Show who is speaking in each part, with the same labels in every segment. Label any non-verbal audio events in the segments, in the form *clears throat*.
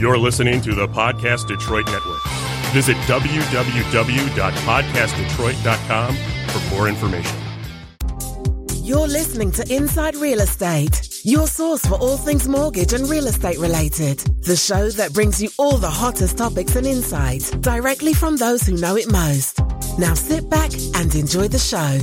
Speaker 1: You're listening to the Podcast Detroit Network. Visit www.podcastdetroit.com for more information.
Speaker 2: You're listening to Inside Real Estate, your source for all things mortgage and real estate related. The show that brings you all the hottest topics and insights directly from those who know it most. Now sit back and enjoy the show.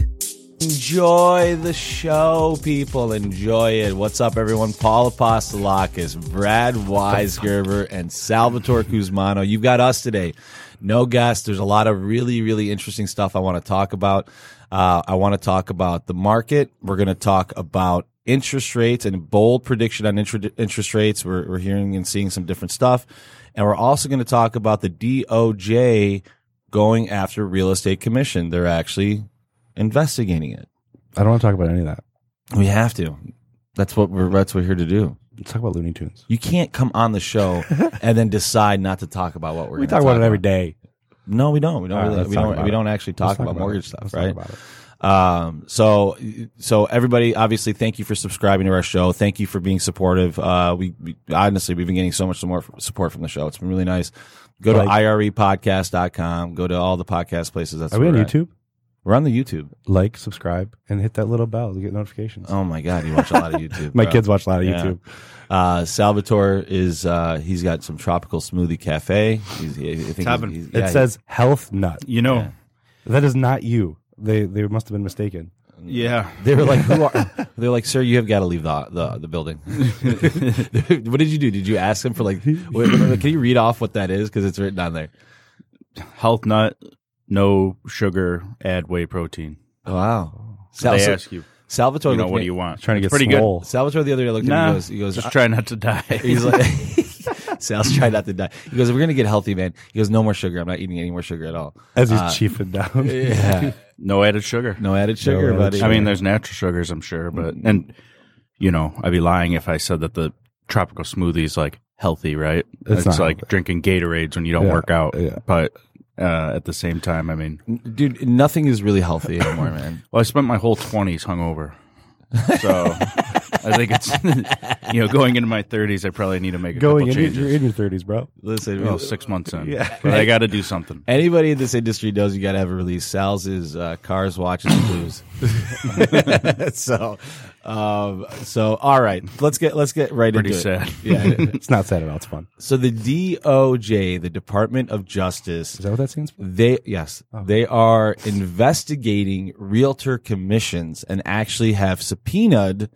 Speaker 3: Enjoy the show, people. Enjoy it. What's up, everyone? Paul Apostolakis, Brad Weisgerber, and Salvatore Cusmano. You've got us today. No guests. There's a lot of really, really interesting stuff I want to talk about. Uh, I want to talk about the market. We're going to talk about interest rates and bold prediction on interest rates. We're, we're hearing and seeing some different stuff. And we're also going to talk about the DOJ going after real estate commission. They're actually investigating it.
Speaker 4: I don't want to talk about any of that.
Speaker 3: We have to. That's what we're that's what we're here to do.
Speaker 4: Let's talk about Looney Tunes.
Speaker 3: You can't come on the show *laughs* and then decide not to talk about what we're.
Speaker 4: We
Speaker 3: gonna
Speaker 4: talk about it every day.
Speaker 3: No, we don't. We don't.
Speaker 4: Right,
Speaker 3: really, we don't. We don't actually talk
Speaker 4: talk
Speaker 3: about,
Speaker 4: about
Speaker 3: mortgage
Speaker 4: it.
Speaker 3: stuff,
Speaker 4: Let's talk
Speaker 3: right? Um, so, so everybody, obviously, thank you for subscribing to our show. Thank you for being supportive. Uh, we, we honestly, we've been getting so much more support from the show. It's been really nice. Go to
Speaker 4: Like-
Speaker 3: irepodcast.com. Go to all the podcast places. That's
Speaker 4: Are we on
Speaker 3: we're at.
Speaker 4: YouTube?
Speaker 3: We're on the YouTube.
Speaker 4: Like, subscribe, and hit that little bell to get notifications.
Speaker 3: Oh my God, you watch a lot of YouTube. *laughs*
Speaker 4: My
Speaker 3: bro.
Speaker 4: kids watch a lot of
Speaker 3: Yeah.
Speaker 4: YouTube.
Speaker 3: Uh, Salvatore is, uh, he's got some tropical smoothie cafe. He's, I think
Speaker 5: Tavern.
Speaker 3: he's, he's,
Speaker 4: It
Speaker 3: yeah,
Speaker 4: says health nut.
Speaker 5: You know,
Speaker 3: Yeah.
Speaker 4: That is not you. They they must have been mistaken.
Speaker 5: yeah.
Speaker 3: They were like, "Who are?" *laughs* They're like, "Sir, you have got to leave the the, the building." *laughs* what did you do? Did you ask him for like? Wait, wait, wait, can you read off what that is? Because it's written on there.
Speaker 5: Health nut, no sugar, add whey protein.
Speaker 3: Wow. Sal-
Speaker 5: they
Speaker 3: so-
Speaker 5: ask you,
Speaker 3: Salvatore,
Speaker 5: you know,
Speaker 3: looked
Speaker 5: what
Speaker 3: at-
Speaker 5: do you want?
Speaker 4: Trying to get
Speaker 5: pretty
Speaker 4: swole.
Speaker 3: Salvatore the other day looked
Speaker 5: good.
Speaker 3: at me.
Speaker 5: Nah,
Speaker 3: He goes, he goes,
Speaker 5: just try not to die. *laughs*
Speaker 3: He's like, *laughs* Sal's trying not to die. He goes, "We're gonna get healthy, man." He goes, "No more sugar. I'm not eating any more sugar at all."
Speaker 4: As he's
Speaker 3: Uh,
Speaker 4: chiefing down. *laughs*
Speaker 3: Yeah.
Speaker 5: no added sugar.
Speaker 3: No added sugar,
Speaker 4: added
Speaker 3: buddy.
Speaker 5: I mean, there's natural sugars, I'm sure, but and you know, I'd be lying if I said that the tropical smoothie is like healthy, right?
Speaker 4: It's not
Speaker 5: like
Speaker 4: healthy.
Speaker 5: drinking Gatorades when you don't
Speaker 4: Yeah,
Speaker 5: work out.
Speaker 4: yeah.
Speaker 5: But uh, at the same time, I mean,
Speaker 3: dude, nothing is really healthy anymore, man. *laughs*
Speaker 5: well, I spent my whole 20s hungover, so *laughs* I think it's you know, going into my 30s, I probably need to make a
Speaker 4: Going
Speaker 5: couple
Speaker 4: in,
Speaker 5: changes.
Speaker 4: you're in your thirties, bro.
Speaker 3: Listen,
Speaker 5: well, six months in,
Speaker 4: Yeah.
Speaker 5: but I got to do something.
Speaker 3: Anybody in this industry knows you got to have a release. Sal's is uh, cars, watches, and blues. *laughs* so, um, so all right, let's get let's get right
Speaker 5: Pretty
Speaker 3: into
Speaker 5: sad.
Speaker 3: it. Yeah.
Speaker 4: It's not sad at all. It's fun.
Speaker 3: so the DOJ, the Department of Justice,
Speaker 4: Is that what that stands for?
Speaker 3: they yes, they are investigating realtor commissions and actually have subpoenaed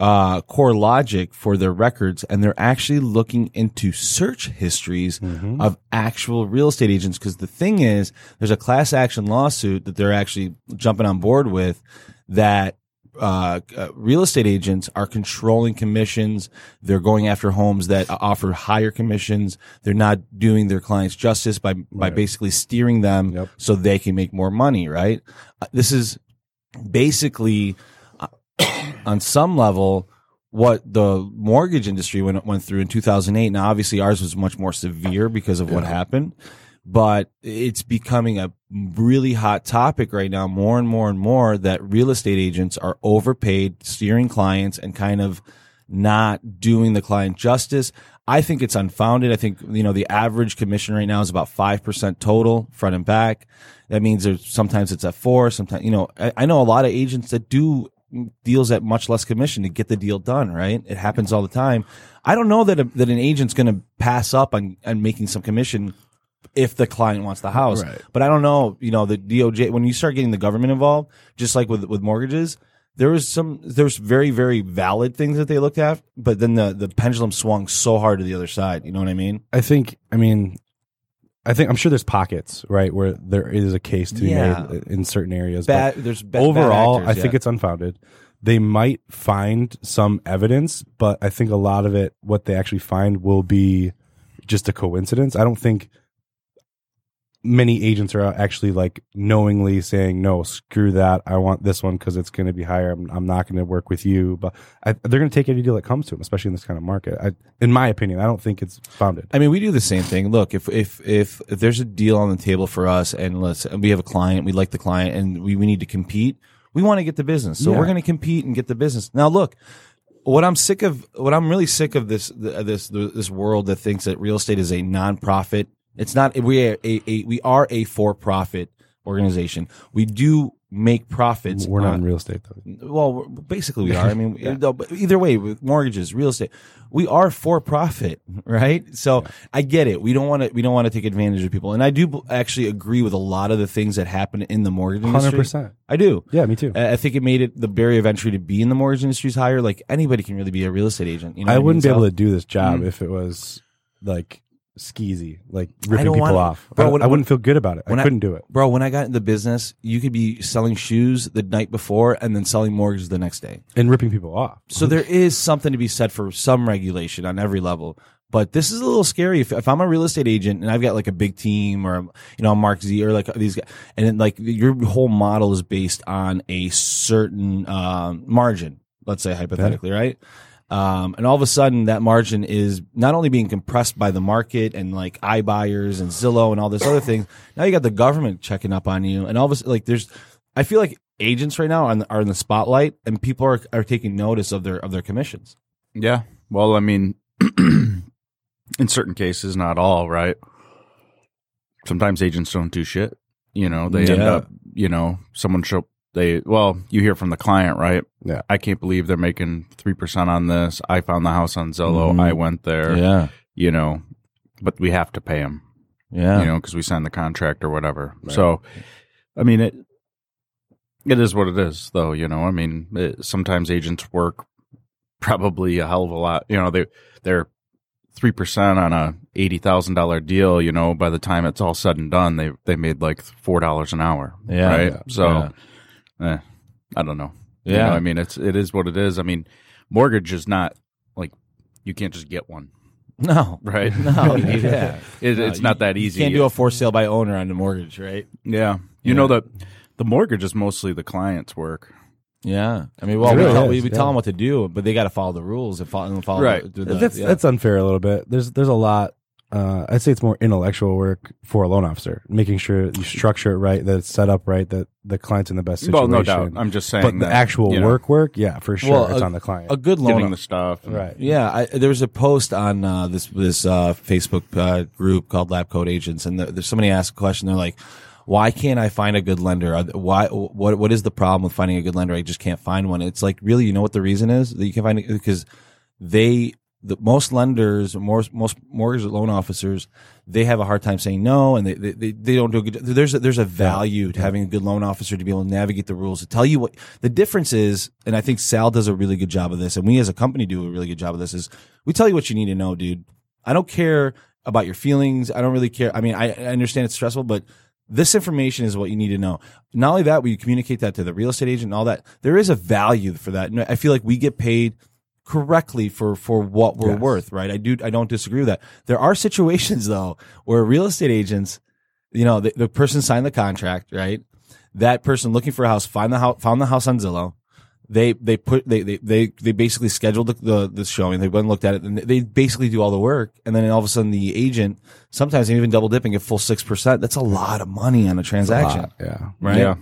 Speaker 3: uh, CoreLogic for their records, and they're actually looking into search histories of actual real estate agents. Because the thing is, there's a class action lawsuit that they're actually jumping on board with that. Uh, uh, real estate agents are controlling commissions. They're going after homes that offer higher commissions. They're not doing their clients justice by by basically steering them
Speaker 4: Yep.
Speaker 3: so they can make more money. Right? Uh, this is basically on some level what the mortgage industry went went through in 2008. Now, obviously, ours was much more severe because of what happened, but it's becoming a really hot topic right now. More and more and more that real estate agents are overpaid, steering clients, and kind of not doing the client justice. I think it's unfounded. I think, you know, the average commission right now is about 5% total front and back. That means there's sometimes it's at four, sometimes, you know, I, I know a lot of agents that do deals at much less commission to get the deal done, right? It happens all the time. I don't know that a, that an agent's going to pass up on, on making some commission if the client wants the house.
Speaker 4: Right.
Speaker 3: But I don't know, you know, the DOJ, when you start getting the government involved, just like with, with mortgages, there was some, there's very, very valid things that they looked at, but then the, the pendulum swung so hard to the other side. You know what I mean?
Speaker 4: I think. I mean, I think I'm sure there's pockets right where there is a case to be
Speaker 3: Yeah.
Speaker 4: made in certain areas. but
Speaker 3: there's bad
Speaker 4: overall,
Speaker 3: actors,
Speaker 4: I think
Speaker 3: yeah.
Speaker 4: it's unfounded. They might find some evidence, but I think a lot of it, what they actually find, will be just a coincidence. I don't think many agents are actually like knowingly saying, "No, screw that. I want this one because it's going to be higher. I'm, I'm not going to work with you." But I, they're going to take any deal that comes to them, especially in this kind of market. I, in my opinion, I don't think it's founded.
Speaker 3: I mean, we do the same thing. Look, if if if, if there's a deal on the table for us, and let's and we have a client, we like the client, and we, we need to compete. We want to get the business, so
Speaker 4: Yeah.
Speaker 3: we're going to compete and get the business. Now, look, what I'm sick of, what I'm really sick of this this this world that thinks that real estate is a nonprofit. It's not. We are a, a we are a for profit organization. We do make profits.
Speaker 4: We're not
Speaker 3: on-
Speaker 4: in real estate though.
Speaker 3: well, basically we are. I mean, *laughs* but either way, with mortgages, real estate, we are for profit, *laughs* right? So I get it. We don't want to. We don't want to take advantage of people, and I do actually agree with a lot of the things that happen in the mortgage industry.
Speaker 4: 100%.
Speaker 3: I do.
Speaker 4: Yeah, me too.
Speaker 3: I I think it made it the barrier of entry to be in the mortgage industry is higher. Like anybody can really be a real estate agent. You know,
Speaker 4: I wouldn't be
Speaker 3: mean?
Speaker 4: able
Speaker 3: So-
Speaker 4: to do this job
Speaker 3: Mhm.
Speaker 4: if it was like skeezy, like ripping people
Speaker 3: wanna-
Speaker 4: off.
Speaker 3: Bro,
Speaker 4: I,
Speaker 3: when-
Speaker 4: I wouldn't feel good about it. I couldn't do it.
Speaker 3: Bro, when I got into business, you could be selling shoes the night before and then selling mortgages the next day.
Speaker 4: And ripping people off.
Speaker 3: So there is something to be said for some regulation on every level. But this is a little scary. If, if I'm a real estate agent and I've got like a big team or, you know, Mark Z or like these guys, and then, like your whole model is based on a certain um, margin, let's say hypothetically, right? Um, and all of a sudden that margin is not only being compressed by the market and like iBuyers and Zillow and all this other thing. Now you got the government checking up on you and all of a sudden, like there's, I feel like agents right now are in the, are in the spotlight and people are, are taking notice of their, of their commissions.
Speaker 5: Yeah. Well, I mean, *clears throat* in certain cases, not all, right? Sometimes agents don't do shit. You know, they end up, you know, someone show they well, you hear from the client, right?
Speaker 4: Yeah.
Speaker 5: I can't believe they're making three percent on this. I found the house on Zillow.
Speaker 3: Mhm.
Speaker 5: I went there.
Speaker 3: Yeah.
Speaker 5: You know, but we have to pay them.
Speaker 3: Yeah.
Speaker 5: You know, because we signed the contract or whatever. So, I mean it. It is what it is, though. You know, I mean, it, sometimes agents work probably a hell of a lot. You know, they they're three percent on a eighty thousand dollar deal. You know, by the time it's all said and done, they they made like four dollars an hour.
Speaker 3: Yeah.
Speaker 5: right.
Speaker 3: Yeah.
Speaker 5: So, eh, I don't know. You
Speaker 3: Yeah.
Speaker 5: know, I mean, it's it is what it is. I mean, mortgage is not like you can't just get one,
Speaker 3: no.
Speaker 5: right? *laughs*
Speaker 3: No. *laughs* yeah.
Speaker 5: It,
Speaker 3: No,
Speaker 5: it's
Speaker 3: you-
Speaker 5: not that easy.
Speaker 3: You can't do a for sale by owner on the mortgage, right?
Speaker 5: Yeah. You know that the mortgage is mostly the client's work.
Speaker 3: Yeah. I mean, well,
Speaker 4: It
Speaker 3: we, tell,
Speaker 4: is,
Speaker 3: we, we tell them what to do, but they got to follow the rules and follow, and follow
Speaker 5: Right.
Speaker 3: The, the,
Speaker 4: that's
Speaker 3: yeah.
Speaker 4: that's unfair a little bit. There's there's a lot. Uh, I'd say it's more intellectual work for a loan officer, making sure you structure it right, that it's set up right, that the client's in the best situation.
Speaker 5: Well, no doubt. I'm just saying.
Speaker 4: but the actual
Speaker 5: you know,
Speaker 4: work, work, yeah, for sure,
Speaker 3: Well,
Speaker 4: it's
Speaker 3: a-
Speaker 4: on the client.
Speaker 3: a good
Speaker 5: getting
Speaker 3: loan.
Speaker 5: the stuff, and-
Speaker 4: right.
Speaker 3: Yeah, I, there was a post on uh, this this uh, Facebook uh, group called Lab Coat Agents, and the, there's somebody asked a question. They're like, "Why can't I find a good lender? Why? What? What is the problem with finding a good lender? I just can't find one." It's like, really, you know what the reason is that you can find it because they, the most lenders, most most mortgage loan officers, they have a hard time saying no, and they they, they, don't do a good. There's a, there's a value to having a good loan officer to be able to navigate the rules to tell you what the difference is. And I think Sal does a really good job of this, and we as a company do a really good job of this. Is we tell you what you need to know, dude. I don't care about your feelings. I don't really care. I mean, I, I understand it's stressful, but this information is what you need to know. Not only that, we communicate that to the real estate agent and all that. There is a value for that. And I feel like we get paid correctly for for what we're
Speaker 4: Yes.
Speaker 3: worth, right? I do I don't disagree with that. There are situations though where real estate agents, you know, the, the person signed the contract, right? That person looking for a house find the house found the house on Zillow. They they put they they they, they basically scheduled the, the the showing. They went and looked at it, and they basically do all the work. And then all of a sudden, the agent sometimes even double dipping at full six percent. That's a lot of money on a transaction,
Speaker 4: yeah.
Speaker 3: right?
Speaker 5: Yeah.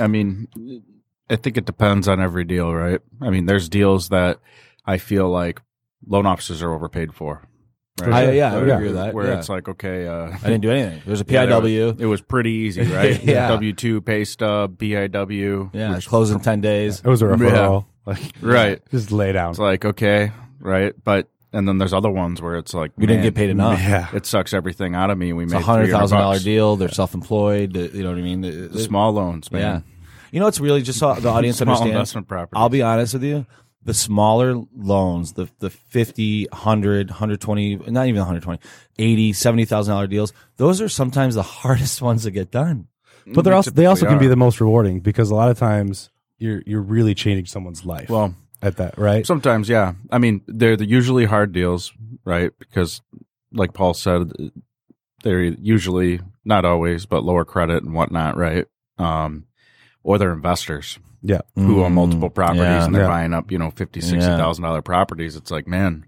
Speaker 5: I mean, I think it depends on every deal, right? I mean, there's deals that I feel like loan officers are overpaid for. Right?
Speaker 3: I, yeah, I would
Speaker 5: Where-
Speaker 3: agree with that.
Speaker 5: Where
Speaker 3: yeah.
Speaker 5: it's like, okay, uh,
Speaker 3: I didn't do anything. There's a *laughs* PIW.
Speaker 5: was- it was pretty easy, *laughs* right?
Speaker 3: Yeah.
Speaker 5: W two pay stub, BIW.
Speaker 3: yeah,
Speaker 5: which-
Speaker 3: close in ten days.
Speaker 4: It was a referral. Like,
Speaker 5: Right. *laughs*
Speaker 4: just lay down.
Speaker 5: It's like okay, right? But and then there's other ones where it's like
Speaker 3: We didn't get paid enough.
Speaker 4: yeah.
Speaker 5: It sucks everything out of me. We
Speaker 3: It's
Speaker 5: made
Speaker 3: a hundred thousand dollar deal. They're self employed. You know what I mean? The-
Speaker 5: The
Speaker 3: the-
Speaker 5: small loans, man.
Speaker 3: Yeah. You know it's really just so the audience
Speaker 5: Small
Speaker 3: understands.
Speaker 5: investment properties.
Speaker 3: I'll be honest with you. The smaller loans, the the 50, 100, 120, not even 120, 80, 70,000 dollar deals, those are sometimes the *laughs* hardest ones to get done.
Speaker 4: But they're also they also can be the most rewarding because a lot of times you're you're really changing someone's life.
Speaker 5: well.
Speaker 4: at that, right?
Speaker 5: Sometimes, yeah. I mean, they're the usually hard deals, right? Because, like Paul said, they're usually not always, but lower credit and whatnot, right? Um, or they're investors
Speaker 4: yeah.
Speaker 5: who own
Speaker 3: Mm,
Speaker 5: multiple properties
Speaker 3: yeah.
Speaker 5: and they're
Speaker 4: Yeah.
Speaker 5: buying up, you know, fifty, sixty
Speaker 3: Yeah.
Speaker 5: thousand dollar properties. It's like, man,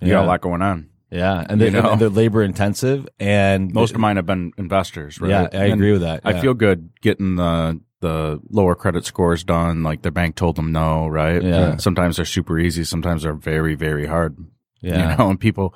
Speaker 5: you
Speaker 3: Yeah.
Speaker 5: got a lot going on.
Speaker 3: Yeah, and, they,
Speaker 5: You know?
Speaker 3: and they're labor intensive, and
Speaker 5: Most of mine have been investors, right?
Speaker 3: Yeah, I
Speaker 5: And
Speaker 3: agree with that.
Speaker 5: I feel good getting the the lower credit scores done, like their bank told them no, right?
Speaker 3: Yeah.
Speaker 5: Sometimes they're super easy. Sometimes they're very, very hard.
Speaker 3: Yeah.
Speaker 5: You know, and people,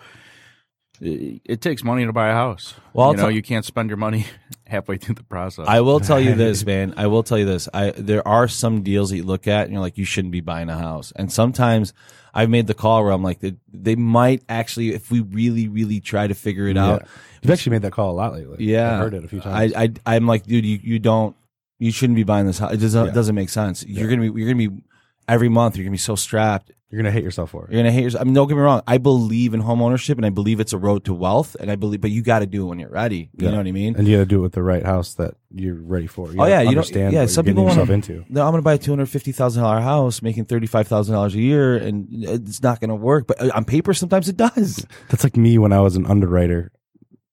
Speaker 5: it, it takes money to buy a house.
Speaker 3: Well, I'll
Speaker 5: you know,
Speaker 3: tell-
Speaker 5: you can't spend your money *laughs* halfway through the process.
Speaker 3: I will tell you *laughs* this, man. I will tell you this. I there are some deals that you look at and you're like, you shouldn't be buying a house. And sometimes I've made the call where I'm like, they, they might actually, if we really, really try to figure it out.
Speaker 4: Yeah. You've actually made that call a lot lately.
Speaker 3: Yeah,
Speaker 4: I've heard it a few times.
Speaker 3: I, I I'm like, dude, you, you don't, you shouldn't be buying this house. It doesn't
Speaker 4: Yeah.
Speaker 3: doesn't make sense. You're gonna be you're gonna be every month. You're gonna be so strapped.
Speaker 4: You're gonna hate yourself for it.
Speaker 3: You're gonna hate yourself. I mean, don't get me wrong. I believe in home ownership and I believe it's a road to wealth. And I believe, but you got to do it when you're ready. You
Speaker 4: Yeah.
Speaker 3: know what I mean?
Speaker 4: and you got to do it with the right house that you're ready for. You
Speaker 3: Oh,
Speaker 4: gotta
Speaker 3: yeah, you don't-
Speaker 4: understand.
Speaker 3: yeah,
Speaker 4: what
Speaker 3: some
Speaker 4: you're
Speaker 3: people
Speaker 4: getting yourself into.
Speaker 3: no, I'm to buy a two hundred fifty thousand dollar house, making thirty five thousand dollars a year, and it's not to work. But uh, on paper, sometimes it does.
Speaker 4: That's like me when I was an underwriter,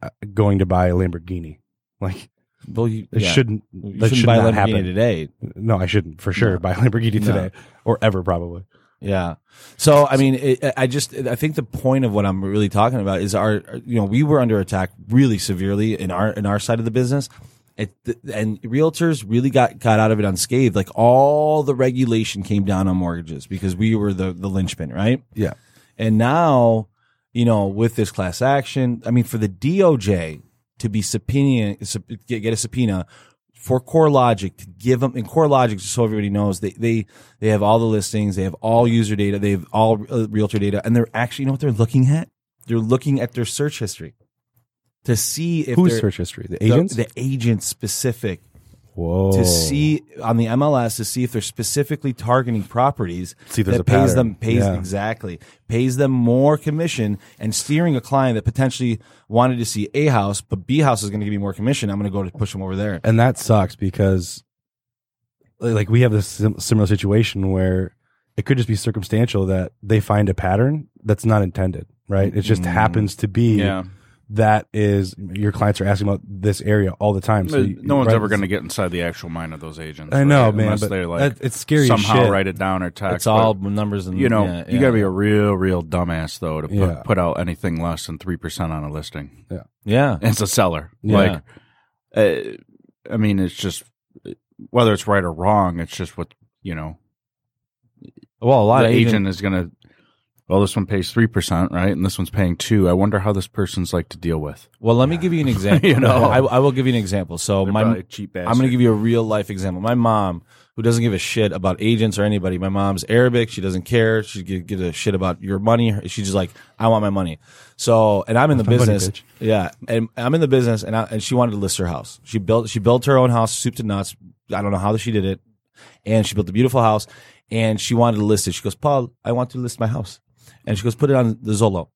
Speaker 4: uh, going to buy a Lamborghini. Like
Speaker 3: Well, you,
Speaker 4: it
Speaker 3: yeah.
Speaker 4: shouldn't.
Speaker 3: You
Speaker 4: that
Speaker 3: shouldn't
Speaker 4: should
Speaker 3: buy a
Speaker 4: not
Speaker 3: Lamborghini
Speaker 4: happen.
Speaker 3: today.
Speaker 4: No, I shouldn't for sure
Speaker 3: No.
Speaker 4: buy a Lamborghini
Speaker 3: No.
Speaker 4: today or ever probably.
Speaker 3: Yeah. So I mean, it, I just I think the point of what I'm really talking about is our you know we were under attack really severely in our in our side of the business. It, and realtors really got got out of it unscathed. Like all the regulation came down on mortgages because we were the the linchpin, right?
Speaker 4: Yeah.
Speaker 3: And now, you know, with this class action, I mean, for the DOJ to be subpoena, sub- get, get a subpoena for CoreLogic to give them, and CoreLogic, just so everybody knows, they, they, they have all the listings, they have all user data, they have all uh, realtor data, and they're actually, you know what they're looking at? They're looking at their search history to see if
Speaker 4: Whose search history? The
Speaker 3: the-
Speaker 4: agents.
Speaker 3: the agent specific
Speaker 4: Whoa.
Speaker 3: to see on the MLS to see if they're specifically targeting properties
Speaker 4: See if there's
Speaker 3: that
Speaker 4: a
Speaker 3: pays
Speaker 4: pattern.
Speaker 3: them pays
Speaker 4: Yeah.
Speaker 3: exactly pays them more commission and steering a client that potentially wanted to see a house but B house is going to give me more commission. I'm going to go to push them over there.
Speaker 4: and that sucks because like we have this sim- similar situation where it could just be circumstantial that they find a pattern that's not intended right it just mm. happens to be
Speaker 5: yeah.
Speaker 4: That is your clients are asking about this area all the time so you-
Speaker 5: no one's
Speaker 4: right,
Speaker 5: ever going to get inside the actual mind of those agents.
Speaker 4: I know,
Speaker 5: right?
Speaker 4: man,
Speaker 5: Unless
Speaker 4: but
Speaker 5: they like
Speaker 4: that- it's scary
Speaker 5: somehow
Speaker 4: shit.
Speaker 5: write it down or text.
Speaker 3: It's all
Speaker 5: but,
Speaker 3: numbers and
Speaker 5: you know,
Speaker 3: yeah,
Speaker 5: you
Speaker 3: yeah.
Speaker 5: got to be a real, real dumbass though to put,
Speaker 4: Yeah.
Speaker 5: put out anything less than three percent on a listing.
Speaker 3: yeah.
Speaker 5: Yeah, it's a seller.
Speaker 3: Yeah.
Speaker 5: Like, uh, I mean, it's just whether it's right or wrong. It's just what you know.
Speaker 3: Well, a lot
Speaker 5: the
Speaker 3: of
Speaker 5: agent
Speaker 3: agent
Speaker 5: is going to. Well, this one pays three percent, right? And this one's paying two. I wonder how this person's like to deal with.
Speaker 3: Well, let me give you an *laughs* example.
Speaker 5: You know.
Speaker 3: I, I will give you an example. So
Speaker 5: They're
Speaker 3: my
Speaker 5: cheap
Speaker 3: I'm going to give you a real life example. My mom, who doesn't give a shit about agents or anybody, my mom's Arabic. She doesn't care. She give, give a shit about your money. She's just like, I want my money. So, and I'm in the business.
Speaker 4: bitch.
Speaker 3: yeah, and I'm in the business, and I, and she wanted to list her house. She built she built her own house, soup to nuts. I don't know how she did it, and she built a beautiful house, and she wanted to list it. She goes, Paul, I want to list my house, and she goes, put it on the Zolo,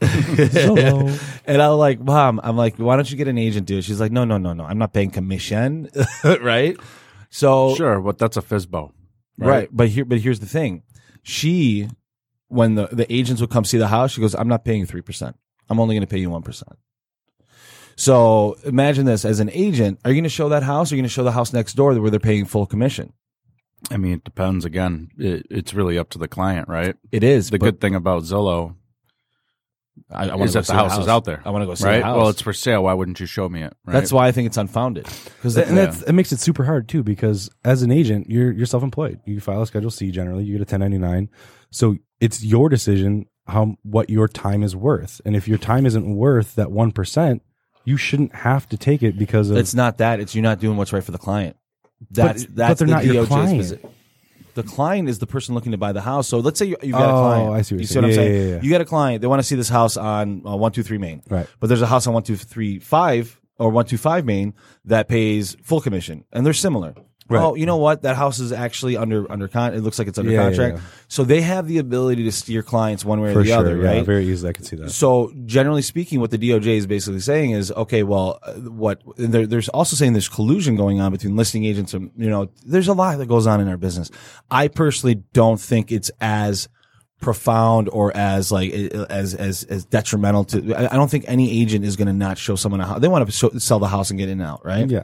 Speaker 3: *laughs* *laughs* and I'm like, Mom, I'm like, why don't you get an agent, dude? She's like, No, no, no, no. I'm not paying commission. *laughs* right? So
Speaker 5: Sure, but that's a FISBO.
Speaker 3: right. But here but here's the thing. She when the, the agents would come see the house, she goes, I'm not paying you three percent. I'm only gonna pay you one percent. So imagine this as an agent, are you gonna show that house or are you gonna show the house next door where they're paying full commission?
Speaker 5: I mean, it depends. Again, it, it's really up to the client, right?
Speaker 3: It is
Speaker 5: The
Speaker 3: but
Speaker 5: good thing about Zillow
Speaker 3: I, I wanna
Speaker 5: is
Speaker 3: go
Speaker 5: that
Speaker 3: see
Speaker 5: the house, is out there.
Speaker 3: I want to go see
Speaker 5: right?
Speaker 3: the house.
Speaker 5: Well, it's for sale. Why wouldn't you show me it? Right?
Speaker 3: That's why I think it's unfounded. Because
Speaker 4: and that's it makes it super hard too because as an agent you're you're self-employed you file a schedule c generally you get a 1099 so it's your decision how what your time is worth and if your time isn't worth that 1% you shouldn't have to take it because of
Speaker 3: It's not that. It's you're not doing what's right for the client. That's
Speaker 4: but
Speaker 3: that's
Speaker 4: they're
Speaker 3: the
Speaker 4: not your
Speaker 3: DOJ's
Speaker 4: client.
Speaker 3: posi- The client is the person looking to buy the house. So let's say you, you've got
Speaker 4: Oh,
Speaker 3: a client.
Speaker 4: I see what
Speaker 3: you
Speaker 4: you're
Speaker 3: see what I'm
Speaker 4: saying.
Speaker 3: saying?
Speaker 4: Yeah, yeah, yeah.
Speaker 3: You got a client. They want to see this house on uh, one two three Main.
Speaker 4: Right.
Speaker 3: But there's a house on one two three five or one two five Main that pays full commission, and they're similar.
Speaker 4: Right.
Speaker 3: Oh, you know what? That house is actually under under con. It looks like it's under
Speaker 4: Yeah, yeah,
Speaker 3: contract.
Speaker 4: yeah.
Speaker 3: So they have the ability to steer clients one way or
Speaker 4: for
Speaker 3: the
Speaker 4: sure
Speaker 3: other,
Speaker 4: yeah,
Speaker 3: right?
Speaker 4: very easily i can see that
Speaker 3: So generally speaking, what the DOJ is basically saying is, okay, well, uh, what they're, there's also saying there's collusion going on between listing agents and you know, there's a lot that goes on in our business. I personally don't think it's as profound or as like as as as detrimental to. I I don't think any agent is going to not show someone a house. They want to show, sell the house and get in and out, right?
Speaker 4: yeah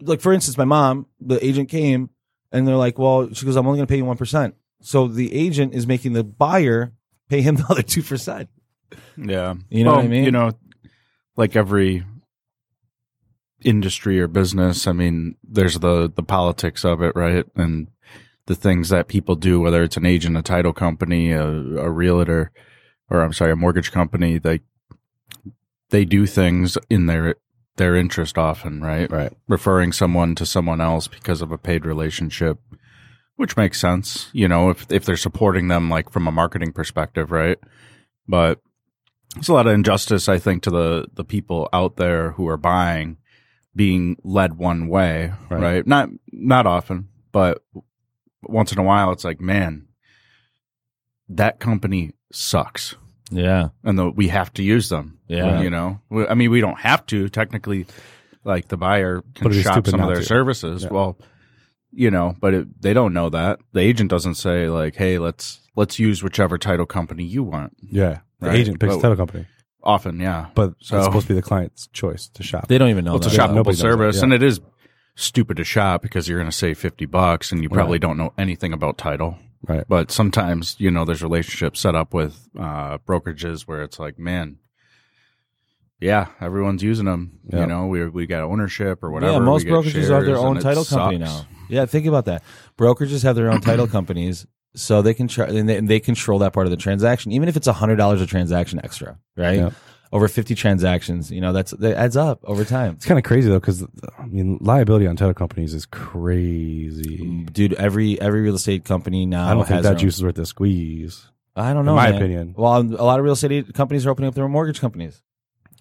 Speaker 3: Like for instance, my mom, the agent came and they're like, well, she goes, I'm only going to pay you one percent. So the agent is making the buyer pay him *laughs* the other two percent.
Speaker 5: yeah.
Speaker 3: You know what I mean?
Speaker 5: You know, like every industry or business. I mean, there's the the politics of it, right? And the things that people do, whether it's an agent, a title company, a, a realtor, or I'm sorry, a mortgage company, they they do things in their their interest often, right?
Speaker 4: Right.
Speaker 5: Referring someone to someone else because of a paid relationship, which makes sense, you know, if if they're supporting them like from a marketing perspective, right? But there's a lot of injustice, I think, to the the people out there who are buying being led one way,
Speaker 4: Right.
Speaker 5: right? Not not often, but once in a while, it's like, man, that company sucks,
Speaker 3: Yeah.
Speaker 5: and the, we have to use them.
Speaker 3: Yeah.
Speaker 5: you know, We- I mean, we don't have to technically. Like the buyer can
Speaker 4: it'd
Speaker 5: shop some of their
Speaker 4: to.
Speaker 5: services.
Speaker 4: Yeah.
Speaker 5: Well, you know, but it, they don't know that. The agent doesn't say like, "Hey, let's let's use whichever title company you want."
Speaker 4: Yeah. The
Speaker 5: Right.
Speaker 4: agent picks
Speaker 5: But-
Speaker 4: the title company,
Speaker 5: Often, yeah,
Speaker 4: but
Speaker 5: So-
Speaker 4: it's supposed to be the client's choice to shop.
Speaker 3: They don't even know
Speaker 4: Well,
Speaker 3: that.
Speaker 5: it's a
Speaker 4: Yeah,
Speaker 5: shoppable
Speaker 4: nobody
Speaker 5: service,
Speaker 4: yeah.
Speaker 5: and it is stupid to shop because you're going to save fifty bucks, and you probably
Speaker 4: Right.
Speaker 5: don't know anything about title.
Speaker 4: Right.
Speaker 5: But sometimes, you know, there's relationships set up with uh, brokerages where it's like, man, yeah, everyone's using them.
Speaker 4: Yeah.
Speaker 5: You know, we we got ownership or whatever.
Speaker 3: Yeah, most brokerages have their own title company
Speaker 5: sucks.
Speaker 3: now. Yeah, think about that. Brokerages have their own title *clears throat* companies, so they can try and they, and they control that part of the transaction, even if it's hundred dollars a transaction extra, right?
Speaker 4: Yeah.
Speaker 3: Over fifty transactions, you know that's that adds up over time.
Speaker 4: It's kind of crazy though, because I mean, liability on title companies is crazy.
Speaker 3: Mm, dude, every every real estate company now
Speaker 4: I don't think that juice is worth the squeeze.
Speaker 3: I don't know,
Speaker 4: in my
Speaker 3: man.
Speaker 4: opinion.
Speaker 3: Well, um, a lot of real estate companies are opening up their own mortgage companies,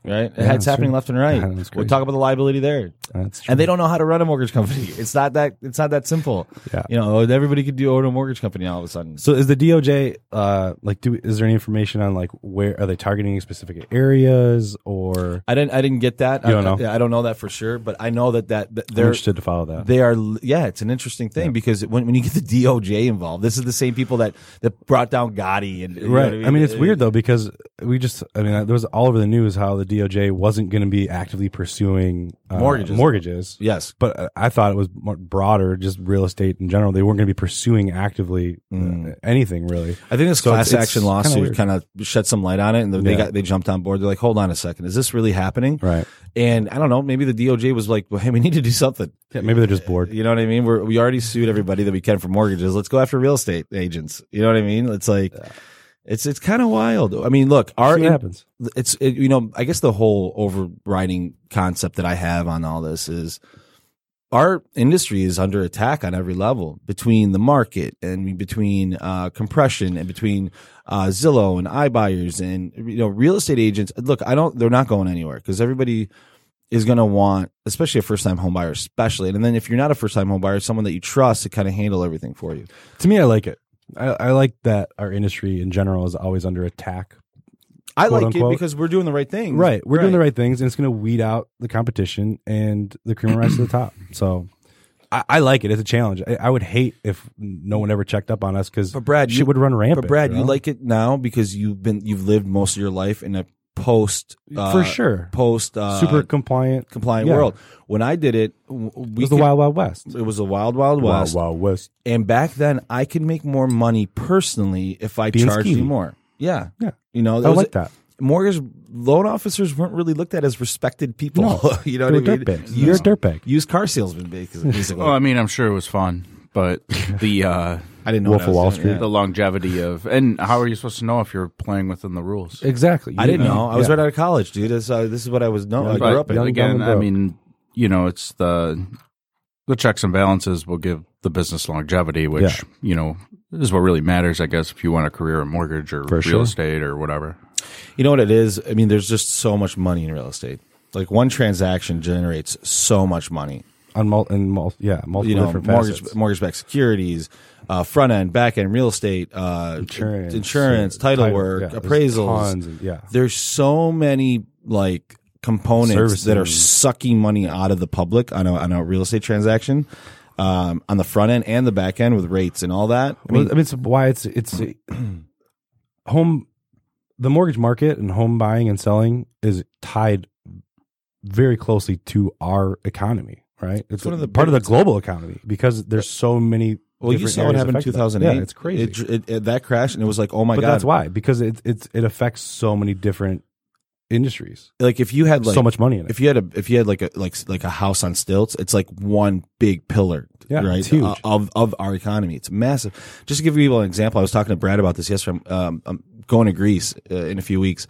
Speaker 3: right?
Speaker 4: Yeah,
Speaker 3: it's happening
Speaker 4: true.
Speaker 3: left and right. *laughs*
Speaker 4: Yeah,
Speaker 3: we
Speaker 4: crazy.
Speaker 3: talk about the liability there,
Speaker 4: That's true.
Speaker 3: and they don't know how to run a mortgage company. *laughs* It's not that it's not that simple.
Speaker 4: Yeah.
Speaker 3: You know, everybody could do own a mortgage company all of a sudden.
Speaker 4: So is the DOJ uh like do is there any information on like where are they targeting specific areas or
Speaker 3: I didn't. I didn't get that.
Speaker 4: You don't
Speaker 3: I,
Speaker 4: know?
Speaker 3: I don't know that for sure, but I know that that, that
Speaker 4: I'm
Speaker 3: they're
Speaker 4: interested to follow that?
Speaker 3: they are. Yeah, it's an interesting thing because when, when you get the DOJ involved, this is the same people that that brought down Gotti and you know
Speaker 4: right. I mean, it's weird though because we just I mean there was all over the news how the DOJ wasn't going to be actively pursuing uh,
Speaker 3: Mortgages.
Speaker 4: Mortgages.
Speaker 3: Yes,
Speaker 4: But uh, I thought it was more broader, just real estate in general. They weren't going to be pursuing actively uh,
Speaker 3: Mm.
Speaker 4: anything really.
Speaker 3: I think this
Speaker 4: So
Speaker 3: class
Speaker 4: it's- it's
Speaker 3: action
Speaker 4: kinda
Speaker 3: lawsuit kind of shed some light on it, and they
Speaker 4: Yeah.
Speaker 3: got they jumped on board. They're like, "Hold on a second, is this really happening?"
Speaker 4: Right.
Speaker 3: And I don't know. Maybe the DOJ was like, well, "Hey, we need to do something."
Speaker 4: Yeah, maybe they're just bored.
Speaker 3: You know what I mean? We're, we already sued everybody that we can for mortgages. Let's go after real estate agents. You know what I mean? It's like, it's it's kind of wild. I mean, look, our
Speaker 4: See happens.
Speaker 3: it's it, you know i guess the whole overriding concept that i have on all this is our industry is under attack on every level between the market and between uh, compression and between uh, Zillow and iBuyers and you know real estate agents. Look, I don't. They're not going anywhere because everybody is going to want, especially a first time home buyer, especially. And then if you're not a first time home buyer, someone that you trust to kind of handle everything for you.
Speaker 4: To me, I like it. I, I like that our industry in general is always under attack.
Speaker 3: I like it because we're doing the right thing.
Speaker 4: Right. We're doing the right things, and it's going to weed out the competition, and the cream will rise to the top. So. I, I like it. It's a challenge. I, I would hate if no one ever checked up on us because
Speaker 3: But Brad,
Speaker 4: shit
Speaker 3: you-
Speaker 4: would run rampant.
Speaker 3: But Brad, you
Speaker 4: know?
Speaker 3: like it now because you've been you've lived most of your life in a post uh,
Speaker 4: for sure,
Speaker 3: post uh,
Speaker 4: super compliant.
Speaker 3: compliant
Speaker 4: yeah.
Speaker 3: world. When I did it, w-
Speaker 4: It
Speaker 3: we
Speaker 4: was the wild, wild west.
Speaker 3: It was the wild, wild west.
Speaker 4: Wild, wild west.
Speaker 3: And back then, I could make more money personally if I
Speaker 4: Being
Speaker 3: charged you more. Yeah,
Speaker 4: Yeah.
Speaker 3: You know,
Speaker 4: I
Speaker 3: there was-
Speaker 4: like that.
Speaker 3: Mortgage loan officers weren't really looked at as respected people.
Speaker 4: No. *laughs*
Speaker 3: you know
Speaker 4: They
Speaker 3: what I mean?
Speaker 4: dirtbags. You're a dirtbag.
Speaker 3: Used car salesman, basically. basically. *laughs*
Speaker 5: Well, I mean, I'm sure it was fun, but *laughs* the uh,
Speaker 3: I didn't know
Speaker 4: Wolf of Wall Street.
Speaker 3: yeah.
Speaker 5: the longevity of and how are you supposed to know if you're playing within the rules?
Speaker 4: Exactly.
Speaker 3: I didn't
Speaker 4: You
Speaker 3: know. I was
Speaker 4: yeah.
Speaker 3: right out of college, dude. This, uh, this is what I was know. I grew
Speaker 5: But
Speaker 3: up in.
Speaker 5: again, I mean, you know, it's the the checks and balances will give the business longevity, which
Speaker 4: Yeah.
Speaker 5: you know is what really matters, I guess, if you want a career in mortgage or
Speaker 4: For
Speaker 5: real
Speaker 4: sure.
Speaker 5: estate or whatever.
Speaker 3: You know what it is? I mean, there's just so much money in real estate. Like one transaction generates so much money.
Speaker 4: on mul- and mul- yeah, multiple
Speaker 3: You know,
Speaker 4: different
Speaker 3: mortgage mortgage-backed securities, uh, front end, back end, real estate, uh,
Speaker 4: insurance,
Speaker 3: insurance,
Speaker 4: uh,
Speaker 3: title, work,
Speaker 4: yeah, there's
Speaker 3: appraisals.
Speaker 4: tons and- yeah,
Speaker 3: There's so many like components that are sucking money out of the public on a on a real estate transaction. Um, on the front end and the back end with rates and all that. I
Speaker 4: mean,
Speaker 3: mean,
Speaker 4: I mean, it's why it's it's *clears throat* home. The mortgage market and home buying and selling is tied very closely to our economy, right? It's
Speaker 3: one of the
Speaker 4: part of the global economy because there's so many.
Speaker 3: Well, you saw what happened in
Speaker 4: affected by
Speaker 3: 2008.
Speaker 4: Yeah, it's crazy.
Speaker 3: It, it, it- that crash, and it was like, oh my
Speaker 4: but
Speaker 3: god,
Speaker 4: that's why because it it it affects so many different industries.
Speaker 3: like if you had like
Speaker 4: so much money in it.
Speaker 3: if you had a if you had like a like like a house on stilts, it's like one big pillar,
Speaker 4: Yeah,
Speaker 3: right?
Speaker 4: it's huge.
Speaker 3: of of our economy. It's massive. Just to give people an example, I was talking to Brad about this yesterday. I'm, um, I'm going to Greece uh, in a few weeks,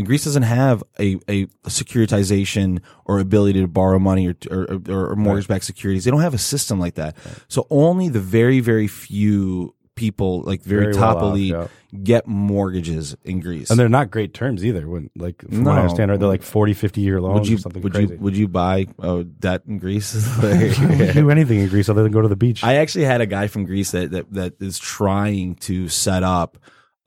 Speaker 3: and Greece doesn't have a a securitization or ability to borrow money or or, or, or mortgage backed securities. They don't have a system like that. So only the very very few people, like very,
Speaker 4: Very
Speaker 3: top
Speaker 4: well off,
Speaker 3: elite,
Speaker 4: yeah.
Speaker 3: get mortgages in Greece.
Speaker 4: and they're not great terms either. When like from what I
Speaker 3: No.
Speaker 4: understand, are they like 40, 50 year loans
Speaker 3: would you
Speaker 4: or something
Speaker 3: would
Speaker 4: crazy?
Speaker 3: you would you buy uh, debt in Greece? *laughs* *laughs*
Speaker 4: you do anything in Greece other than go to the beach.
Speaker 3: I actually had a guy from Greece that that, that is trying to set up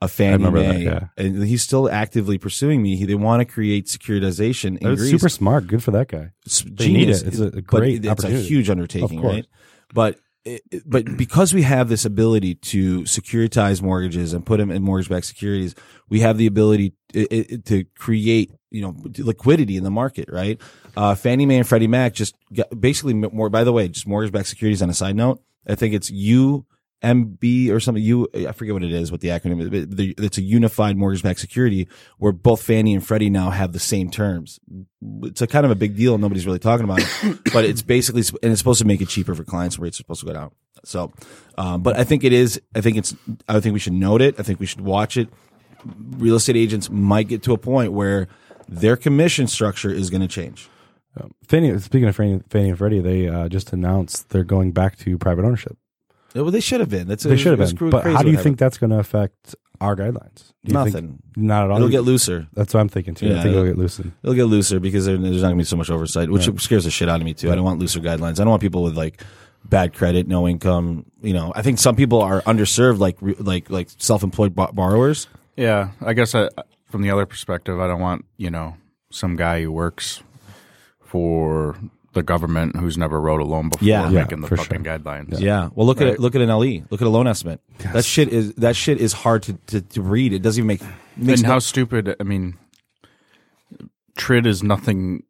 Speaker 3: a Fannie
Speaker 4: remember that,
Speaker 3: Mae,
Speaker 4: yeah.
Speaker 3: and he's still actively pursuing me. He, they want to create securitization in
Speaker 4: That's
Speaker 3: Greece.
Speaker 4: super smart. Good for that guy.
Speaker 3: It's
Speaker 4: they
Speaker 3: genius.
Speaker 4: it. It's a great
Speaker 3: It's a huge undertaking, right? But it, but because we have this ability to securitize mortgages and put them in mortgage-backed securities, we have the ability i to create you know liquidity in the market, right? Uh, Fannie Mae and Freddie Mac just got, basically more. By the way, just mortgage-backed securities. On a side note, I think it's UMB or something. You I forget what it is, what the acronym is. But the, it's a unified mortgage-backed security where both Fannie and Freddie now have the same terms. It's a kind of a big deal. Nobody's really talking about it, *coughs* but it's basically and it's supposed to make it cheaper for clients. Rates are supposed to go down. So, um, but I think it is. I think it's. I think we should note it. I think we should watch it. Real estate agents might get to a point where their commission structure is going to change.
Speaker 4: Fannie, speaking of Fannie, Fannie and Freddie, they uh, just announced they're going back to private ownership.
Speaker 3: Yeah, Well, they should have been. That's
Speaker 4: They should have been. But how do you think that's going to affect our guidelines? Do you think-
Speaker 3: Nothing.
Speaker 4: not at all.
Speaker 3: It'll get looser.
Speaker 4: That's what I'm thinking too. I think it'll
Speaker 3: it'll-
Speaker 4: get looser.
Speaker 3: It'll get looser because there- there's not going to be so much oversight, which scares the shit out of me too. I don't want looser guidelines. I don't want people with like bad credit, no income. You know, I think some people are underserved, like like like self-employed bo- borrowers.
Speaker 5: Yeah, I guess I, from the other perspective, I don't want you know some guy who works for the government who's never wrote a loan before
Speaker 3: Yeah.
Speaker 4: Yeah,
Speaker 5: making the
Speaker 4: for
Speaker 5: fucking
Speaker 4: sure.
Speaker 5: guidelines.
Speaker 3: Yeah. Well, look at
Speaker 5: Right.
Speaker 3: it. Look at an LE. Look at a loan estimate. That shit is that shit is hard to, to, to read. It doesn't even make. Makes
Speaker 5: and
Speaker 3: no-
Speaker 5: how stupid? I mean, TRID is nothing.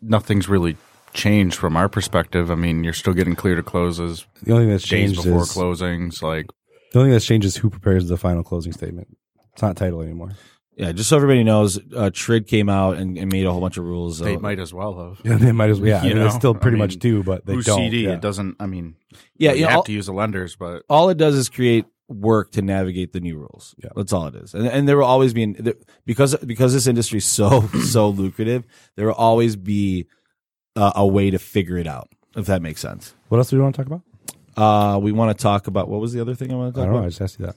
Speaker 5: Nothing's really changed from our perspective. I mean, you're still getting clear to closes
Speaker 4: The only thing that's
Speaker 5: days
Speaker 4: changed
Speaker 5: before
Speaker 4: is
Speaker 5: closings. Like,
Speaker 4: the only thing that's changed is who prepares the final closing statement. It's not title anymore.
Speaker 3: Yeah. Just so everybody knows, uh, Trid came out and, and made a whole bunch of rules.
Speaker 5: they
Speaker 3: Uh,
Speaker 5: might as well have.
Speaker 4: Yeah, *laughs* they might as well. Yeah,
Speaker 5: You
Speaker 4: I mean, they
Speaker 5: know,
Speaker 4: still pretty
Speaker 5: I
Speaker 4: much
Speaker 5: mean,
Speaker 4: do, but they
Speaker 5: Who's
Speaker 4: don't.
Speaker 5: CD?
Speaker 4: yeah.
Speaker 5: It doesn't. I mean,
Speaker 3: yeah.
Speaker 5: you
Speaker 3: You know,
Speaker 5: have
Speaker 3: all,
Speaker 5: to use the lenders, but
Speaker 3: all it does is create work to navigate the new rules.
Speaker 4: Yeah.
Speaker 3: That's all it is. And, and there will always be there- because because this industry is so *coughs* so lucrative. There will always be uh, a way to figure it out. If that makes sense.
Speaker 4: What else do we want to talk about?
Speaker 3: Uh, we want to talk about what was the other thing I want to
Speaker 4: I
Speaker 3: talk
Speaker 4: don't know.
Speaker 3: about?
Speaker 4: I just asked you that.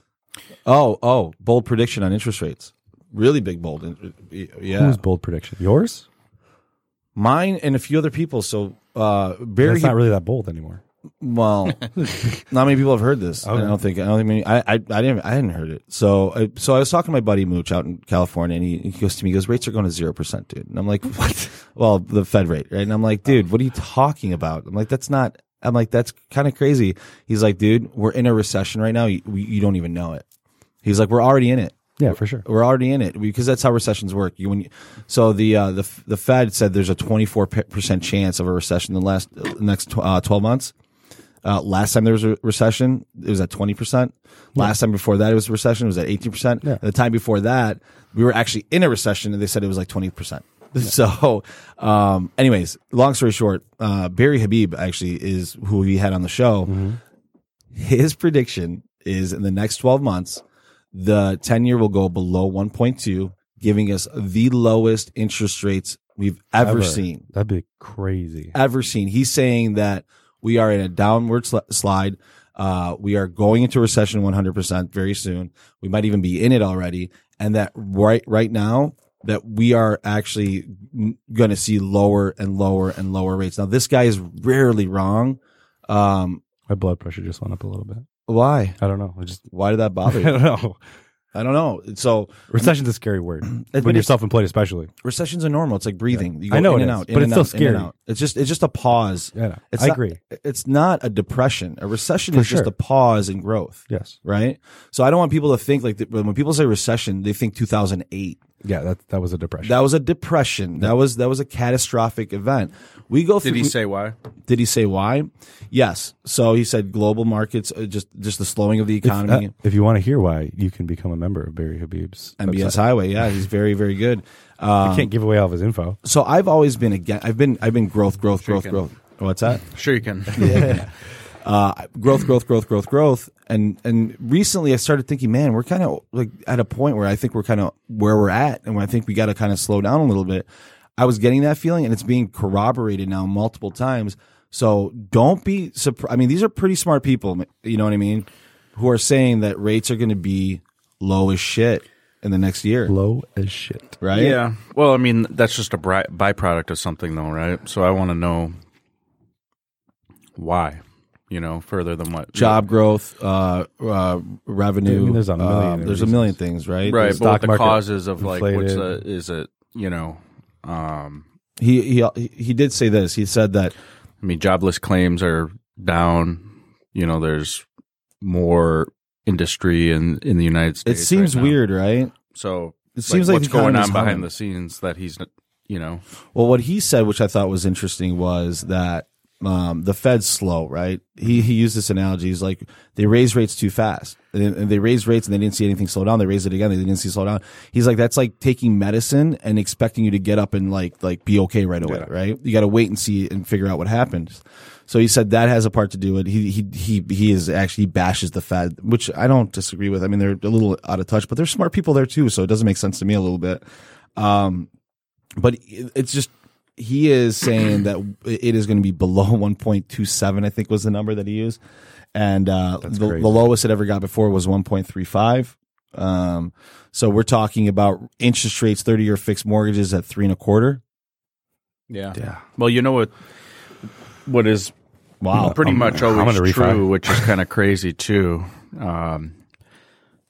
Speaker 3: Oh, oh, bold prediction on interest rates. Really big bold. Yeah.
Speaker 4: Whose bold prediction? Yours?
Speaker 3: Mine and a few other people. So, uh, Barry,
Speaker 4: That's not really that bold anymore.
Speaker 3: well, *laughs* not many people have heard this.
Speaker 4: Okay.
Speaker 3: I don't think, I don't think many, I, I, I didn't, I hadn't heard it. So, I, so I was talking to my buddy Mooch out in California and he, he goes to me, he goes, rates are going to 0%, dude. And I'm like, *laughs* what? well, the Fed rate, right? And I'm like, dude, what are you talking about? I'm like, that's not, I'm like, that's kind of crazy. He's like, dude, we're in a recession right now. You, we, you don't even know it. He's like, we're already in it.
Speaker 4: Yeah, for sure.
Speaker 3: We're already in it because that's how recessions work. You, when you, so the uh, the the Fed said there's a 24 percent chance of a recession in the last next uh, 12 months. Uh, last time there was a recession, it was at 20 percent. Last time before that, it was a recession. It was at 18 percent.
Speaker 4: Yeah.
Speaker 3: The time before that, we were actually in a recession, and they said it was like 20 percent. *laughs* So, um, anyways, long story short, uh, Barry Habib actually is who we had on the show. His prediction is in the next 12 months, the 10 year will go below 1.2, giving us the lowest interest rates we've ever, seen.
Speaker 4: That'd be crazy.
Speaker 3: Ever seen. He's saying that we are in a downward sl- slide. Uh, we are going into recession 100% very soon. We might even be in it already. And that right, right now, that we are actually going to see lower and lower and lower rates. Now, this guy is rarely wrong. Um,
Speaker 4: My blood pressure just went up a little bit.
Speaker 3: Why?
Speaker 4: I don't know. I just
Speaker 3: Why did that
Speaker 4: I
Speaker 3: bother *laughs* you?
Speaker 4: I don't know.
Speaker 3: I don't know. So
Speaker 4: Recession's a scary word *clears throat* when you're
Speaker 3: it's-
Speaker 4: self-employed, especially.
Speaker 3: recessions are normal. It's like breathing. You
Speaker 4: I know
Speaker 3: in
Speaker 4: it
Speaker 3: and
Speaker 4: is,
Speaker 3: out,
Speaker 4: but
Speaker 3: in
Speaker 4: it's still
Speaker 3: out, in and
Speaker 4: scary.
Speaker 3: out. It's just it's just a pause.
Speaker 4: Yeah, no,
Speaker 3: It's
Speaker 4: I
Speaker 3: not-
Speaker 4: agree.
Speaker 3: It's not a depression. A recession
Speaker 4: For
Speaker 3: is just
Speaker 4: sure.
Speaker 3: a pause in growth.
Speaker 4: Yes.
Speaker 3: Right. So I don't want people to think like that, when people say recession, they think 2008.
Speaker 4: Yeah, that that was a depression.
Speaker 3: That was a depression. That was that was a catastrophic event. We go through.
Speaker 5: Did he
Speaker 3: we-
Speaker 5: say why?
Speaker 3: Did he say why? Yes. So he said global markets, uh, just just the slowing of the
Speaker 4: if, uh,
Speaker 3: economy.
Speaker 4: if you want to hear why, you can become a member of Barry Habib's
Speaker 3: MBS
Speaker 4: website.
Speaker 3: Highway. Yeah, he's very very good.
Speaker 4: I
Speaker 3: Um,
Speaker 4: can't give away all of his info.
Speaker 3: so I've always been again. I've been I've been growth growth
Speaker 5: Sure
Speaker 3: growth growth. What's that?
Speaker 5: Sure, you can. *laughs*
Speaker 3: uh, growth, growth, growth, growth, growth. And and recently, I started thinking, man, we're kind of like at a point where I think we're kind of where we're at, and I think we got to kind of slow down a little bit. I was getting that feeling, and it's being corroborated now multiple times. So don't be surprised. I mean, these are pretty smart people. You know what I mean? Who are saying that rates are going to be low as shit in the next year,
Speaker 4: Low as shit.
Speaker 3: right?
Speaker 5: Yeah. Well, I mean, that's just a byproduct of something, though, right? So I want to know why. You know, further than what
Speaker 3: Job growth, uh, uh, revenue.
Speaker 4: I mean, there's a million
Speaker 3: uh, there's a million things, right?
Speaker 5: right?
Speaker 3: There's-
Speaker 5: But the causes of like what's
Speaker 4: inflated.
Speaker 5: the is it? You know, um,
Speaker 3: he he he did say this. He said that
Speaker 5: I mean, jobless claims are down. You know, there's more industry in in the United States.
Speaker 3: it seems
Speaker 5: right now.
Speaker 3: weird, right?
Speaker 5: So
Speaker 3: It seems like
Speaker 5: what's going on behind
Speaker 3: humming.
Speaker 5: the scenes that he's, you know,
Speaker 3: Well, what he said, which I thought was interesting, was that um, the Fed's slow, right? He he used this analogy. He's like, they raise rates too fast, and, and they raised rates, and they didn't see anything slow down. They raised it again, they didn't see it slow down. He's like, that's like taking medicine and expecting you to get up and like like be okay right away, right? You got to wait and see and figure out what happens. So he said that has a part to do with it. He he he he is actually he bashes the Fed, which I don't disagree with. I mean, they're a little out of touch, but there's smart people there too, so it doesn't make sense to me a little bit. Um, but it's just he is saying that it is going to be below *laughs* 1.27 i think was the number that he used and uh, the, the lowest it ever got before was 1.35 um, so we're talking about interest rates 30 year fixed mortgages at three and a quarter
Speaker 5: yeah,
Speaker 4: Yeah.
Speaker 5: Well, you know what? What is
Speaker 3: wow
Speaker 5: pretty
Speaker 4: I'm-
Speaker 5: much
Speaker 4: I'm
Speaker 5: always
Speaker 4: gonna refi.
Speaker 5: true, which is kind of crazy too. Um,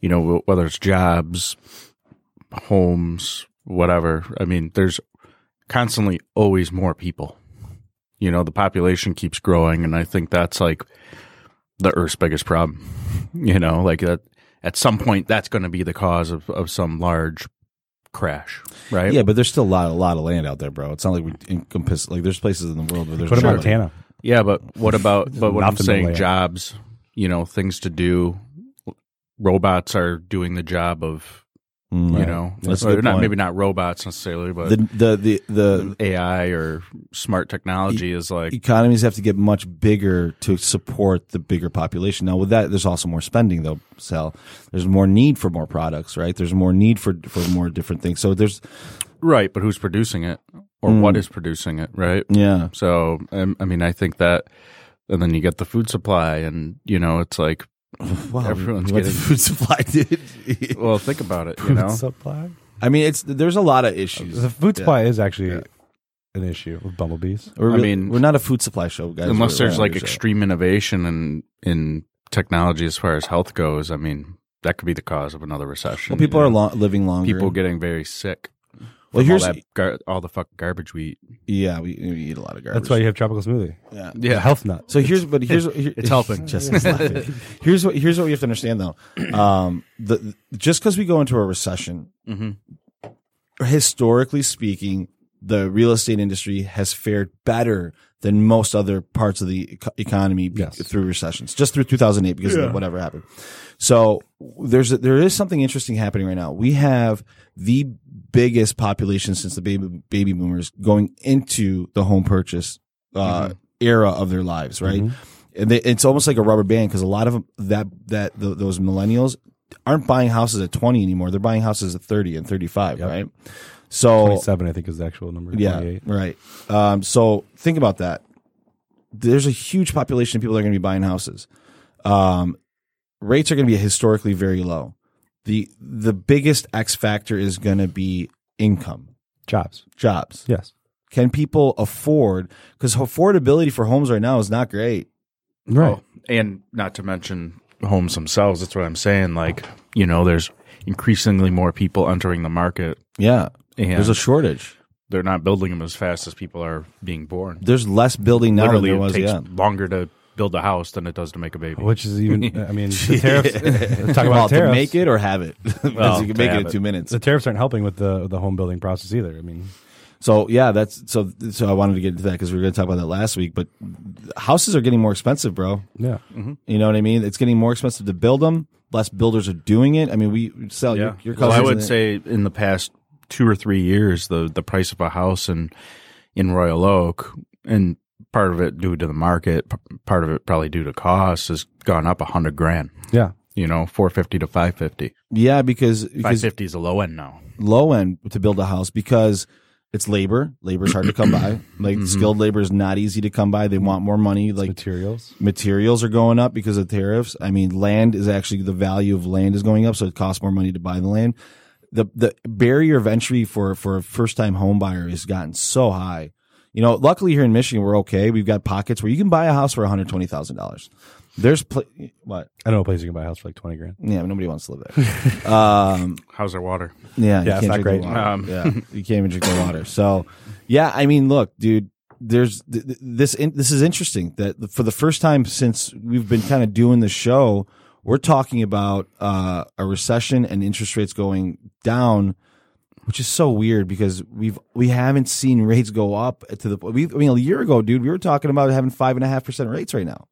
Speaker 5: you know, whether it's jobs, homes, whatever. I mean, there's constantly always more people. You know, the population keeps growing, and I think that's like the Earth's biggest problem. *laughs* You know, like that at some point that's going to be the cause of, of some large crash, right?
Speaker 3: yeah but there's still a lot, a lot of land out there bro it's not like we encompass like there's places in the world where there's
Speaker 4: Go to
Speaker 3: nobody.
Speaker 4: Montana.
Speaker 5: Yeah, but what about but what I'm
Speaker 4: Nothing
Speaker 5: saying jobs, you know, things to do. Robots are doing the job of,
Speaker 3: Mm,
Speaker 5: you know,
Speaker 3: That's
Speaker 5: or not maybe not robots necessarily, but
Speaker 3: the the the, the
Speaker 5: AI or smart technology is like
Speaker 3: economies have to get much bigger to support the bigger population. Now, with that, there's also more spending, though. Sal, there's more need for more products, right? There's more need for for more different things. So there's,
Speaker 5: right, but who's producing it or
Speaker 3: Mm.
Speaker 5: what is producing it, right?
Speaker 3: yeah,
Speaker 5: So, um, I mean, I think that, and then you get the food supply, and you know, it's like, *laughs*
Speaker 3: wow,
Speaker 5: Everyone's
Speaker 3: what the food supply, *laughs* dude.
Speaker 5: well, think about it, you know.
Speaker 4: Food supply.
Speaker 3: I mean, it's there's a lot of issues.
Speaker 4: The food
Speaker 3: Yeah.
Speaker 4: supply is actually
Speaker 3: Yeah.
Speaker 4: an issue with bumblebees.
Speaker 3: We're
Speaker 5: I
Speaker 3: really-
Speaker 5: mean-
Speaker 3: we're not a food supply show, guys.
Speaker 5: Unless
Speaker 3: We're-
Speaker 5: there's
Speaker 3: we're
Speaker 5: like
Speaker 3: radio show.
Speaker 5: extreme innovation in in technology as far as health goes, I mean, that could be the cause of another recession.
Speaker 3: Well, people
Speaker 5: you
Speaker 3: are
Speaker 5: know?
Speaker 3: lo- living longer.
Speaker 5: people getting very sick.
Speaker 3: Well, here's
Speaker 5: all, that gar- all the fucking garbage we eat.
Speaker 3: yeah, we, we eat a lot of garbage.
Speaker 4: That's why you have tropical smoothie.
Speaker 3: yeah.
Speaker 4: A health nut.
Speaker 3: So here's, but here's, here,
Speaker 5: It's helping. *laughs*
Speaker 3: Just here's what here's what we have to understand though. *clears throat* Um, the just because we go into a recession,
Speaker 5: Mm-hmm.
Speaker 3: historically speaking, the real estate industry has fared better than most other parts of the economy
Speaker 4: Yes.
Speaker 3: through recessions, just through 2008 because of whatever happened. So there's a, there is something interesting happening right now. We have the biggest population since the baby baby boomers going into the home purchase uh, era of their lives, right? And they, it's almost like a rubber band because a lot of them, that that th those millennials aren't buying houses at 20 anymore. They're buying houses at 30 and 35, right? So
Speaker 4: 27, I think, is the actual number.
Speaker 3: yeah, right. Um, so think about that. There's a huge population of people that are going to be buying houses. Um, rates are going to be historically very low. The The biggest X factor is going to be income,
Speaker 4: Jobs.
Speaker 3: jobs.
Speaker 4: Yes.
Speaker 3: Can people afford? Because affordability for homes right now is not great.
Speaker 4: Right.
Speaker 5: Oh, and not to mention homes themselves. That's what I'm saying. Like, you know, there's increasingly more people entering the market,
Speaker 3: Yeah,
Speaker 5: and
Speaker 3: there's a shortage.
Speaker 5: they're not building them as fast as people are being born.
Speaker 3: There's less building now
Speaker 5: Literally,
Speaker 3: than there
Speaker 5: it
Speaker 3: was.
Speaker 5: takes
Speaker 3: Yeah,
Speaker 5: longer to build a house than it does to make a baby.
Speaker 4: which is even. *laughs* I mean, the tariffs. *laughs* talk
Speaker 3: well,
Speaker 4: about
Speaker 3: to
Speaker 4: tariffs.
Speaker 3: make it or have it, *laughs* because
Speaker 5: Well,
Speaker 3: you can make it in
Speaker 5: it.
Speaker 3: two minutes.
Speaker 4: the tariffs aren't helping with the the home building process either. I mean,
Speaker 3: So yeah, that's so. So I wanted to get into that because we were going to talk about that last week. But houses are getting more expensive, bro.
Speaker 4: yeah. Mm-hmm.
Speaker 3: You know what I mean? It's getting more expensive to build them. Less builders are doing it. I mean, we sell your, your
Speaker 5: Well, I would
Speaker 3: in-
Speaker 5: say in the past two or three years, the the price of a house in in Royal Oak, and part of it due to the market, p- part of it probably due to costs, has gone up a hundred grand.
Speaker 4: Yeah.
Speaker 5: You know, four fifty to five fifty.
Speaker 3: yeah, because
Speaker 5: Five
Speaker 3: because
Speaker 5: fifty is a low end now.
Speaker 3: low end to build a house because it's labor. Labor's hard to come by. *coughs* Like
Speaker 5: Mm-hmm.
Speaker 3: skilled labor is not easy to come by. They want more money. Like
Speaker 4: Materials.
Speaker 3: materials are going up because of tariffs. I mean, land is actually the value of land is going up, so it costs more money to buy the land. The the barrier of entry for for a first time home buyer has gotten so high. You know, luckily here in Michigan we're okay. We've got pockets where you can buy a house for one hundred twenty thousand dollars. There's pl- what?
Speaker 4: I know a place you can buy a house for like twenty grand.
Speaker 3: Yeah, but nobody wants to live there. *laughs* um,
Speaker 5: How's our water?
Speaker 3: yeah, you
Speaker 4: Yeah, it's
Speaker 3: can't
Speaker 4: not great.
Speaker 5: Um,
Speaker 3: yeah, *laughs* you can't even drink the water. So, yeah, I mean, look, dude, there's th- th- this. In, this is interesting that for the first time since we've been kind of doing the show, we're talking about uh, a recession and interest rates going down, which is so weird because we've we haven't seen rates go up to the. We, I mean, a year ago, dude, we were talking about having five and a half percent rates right now,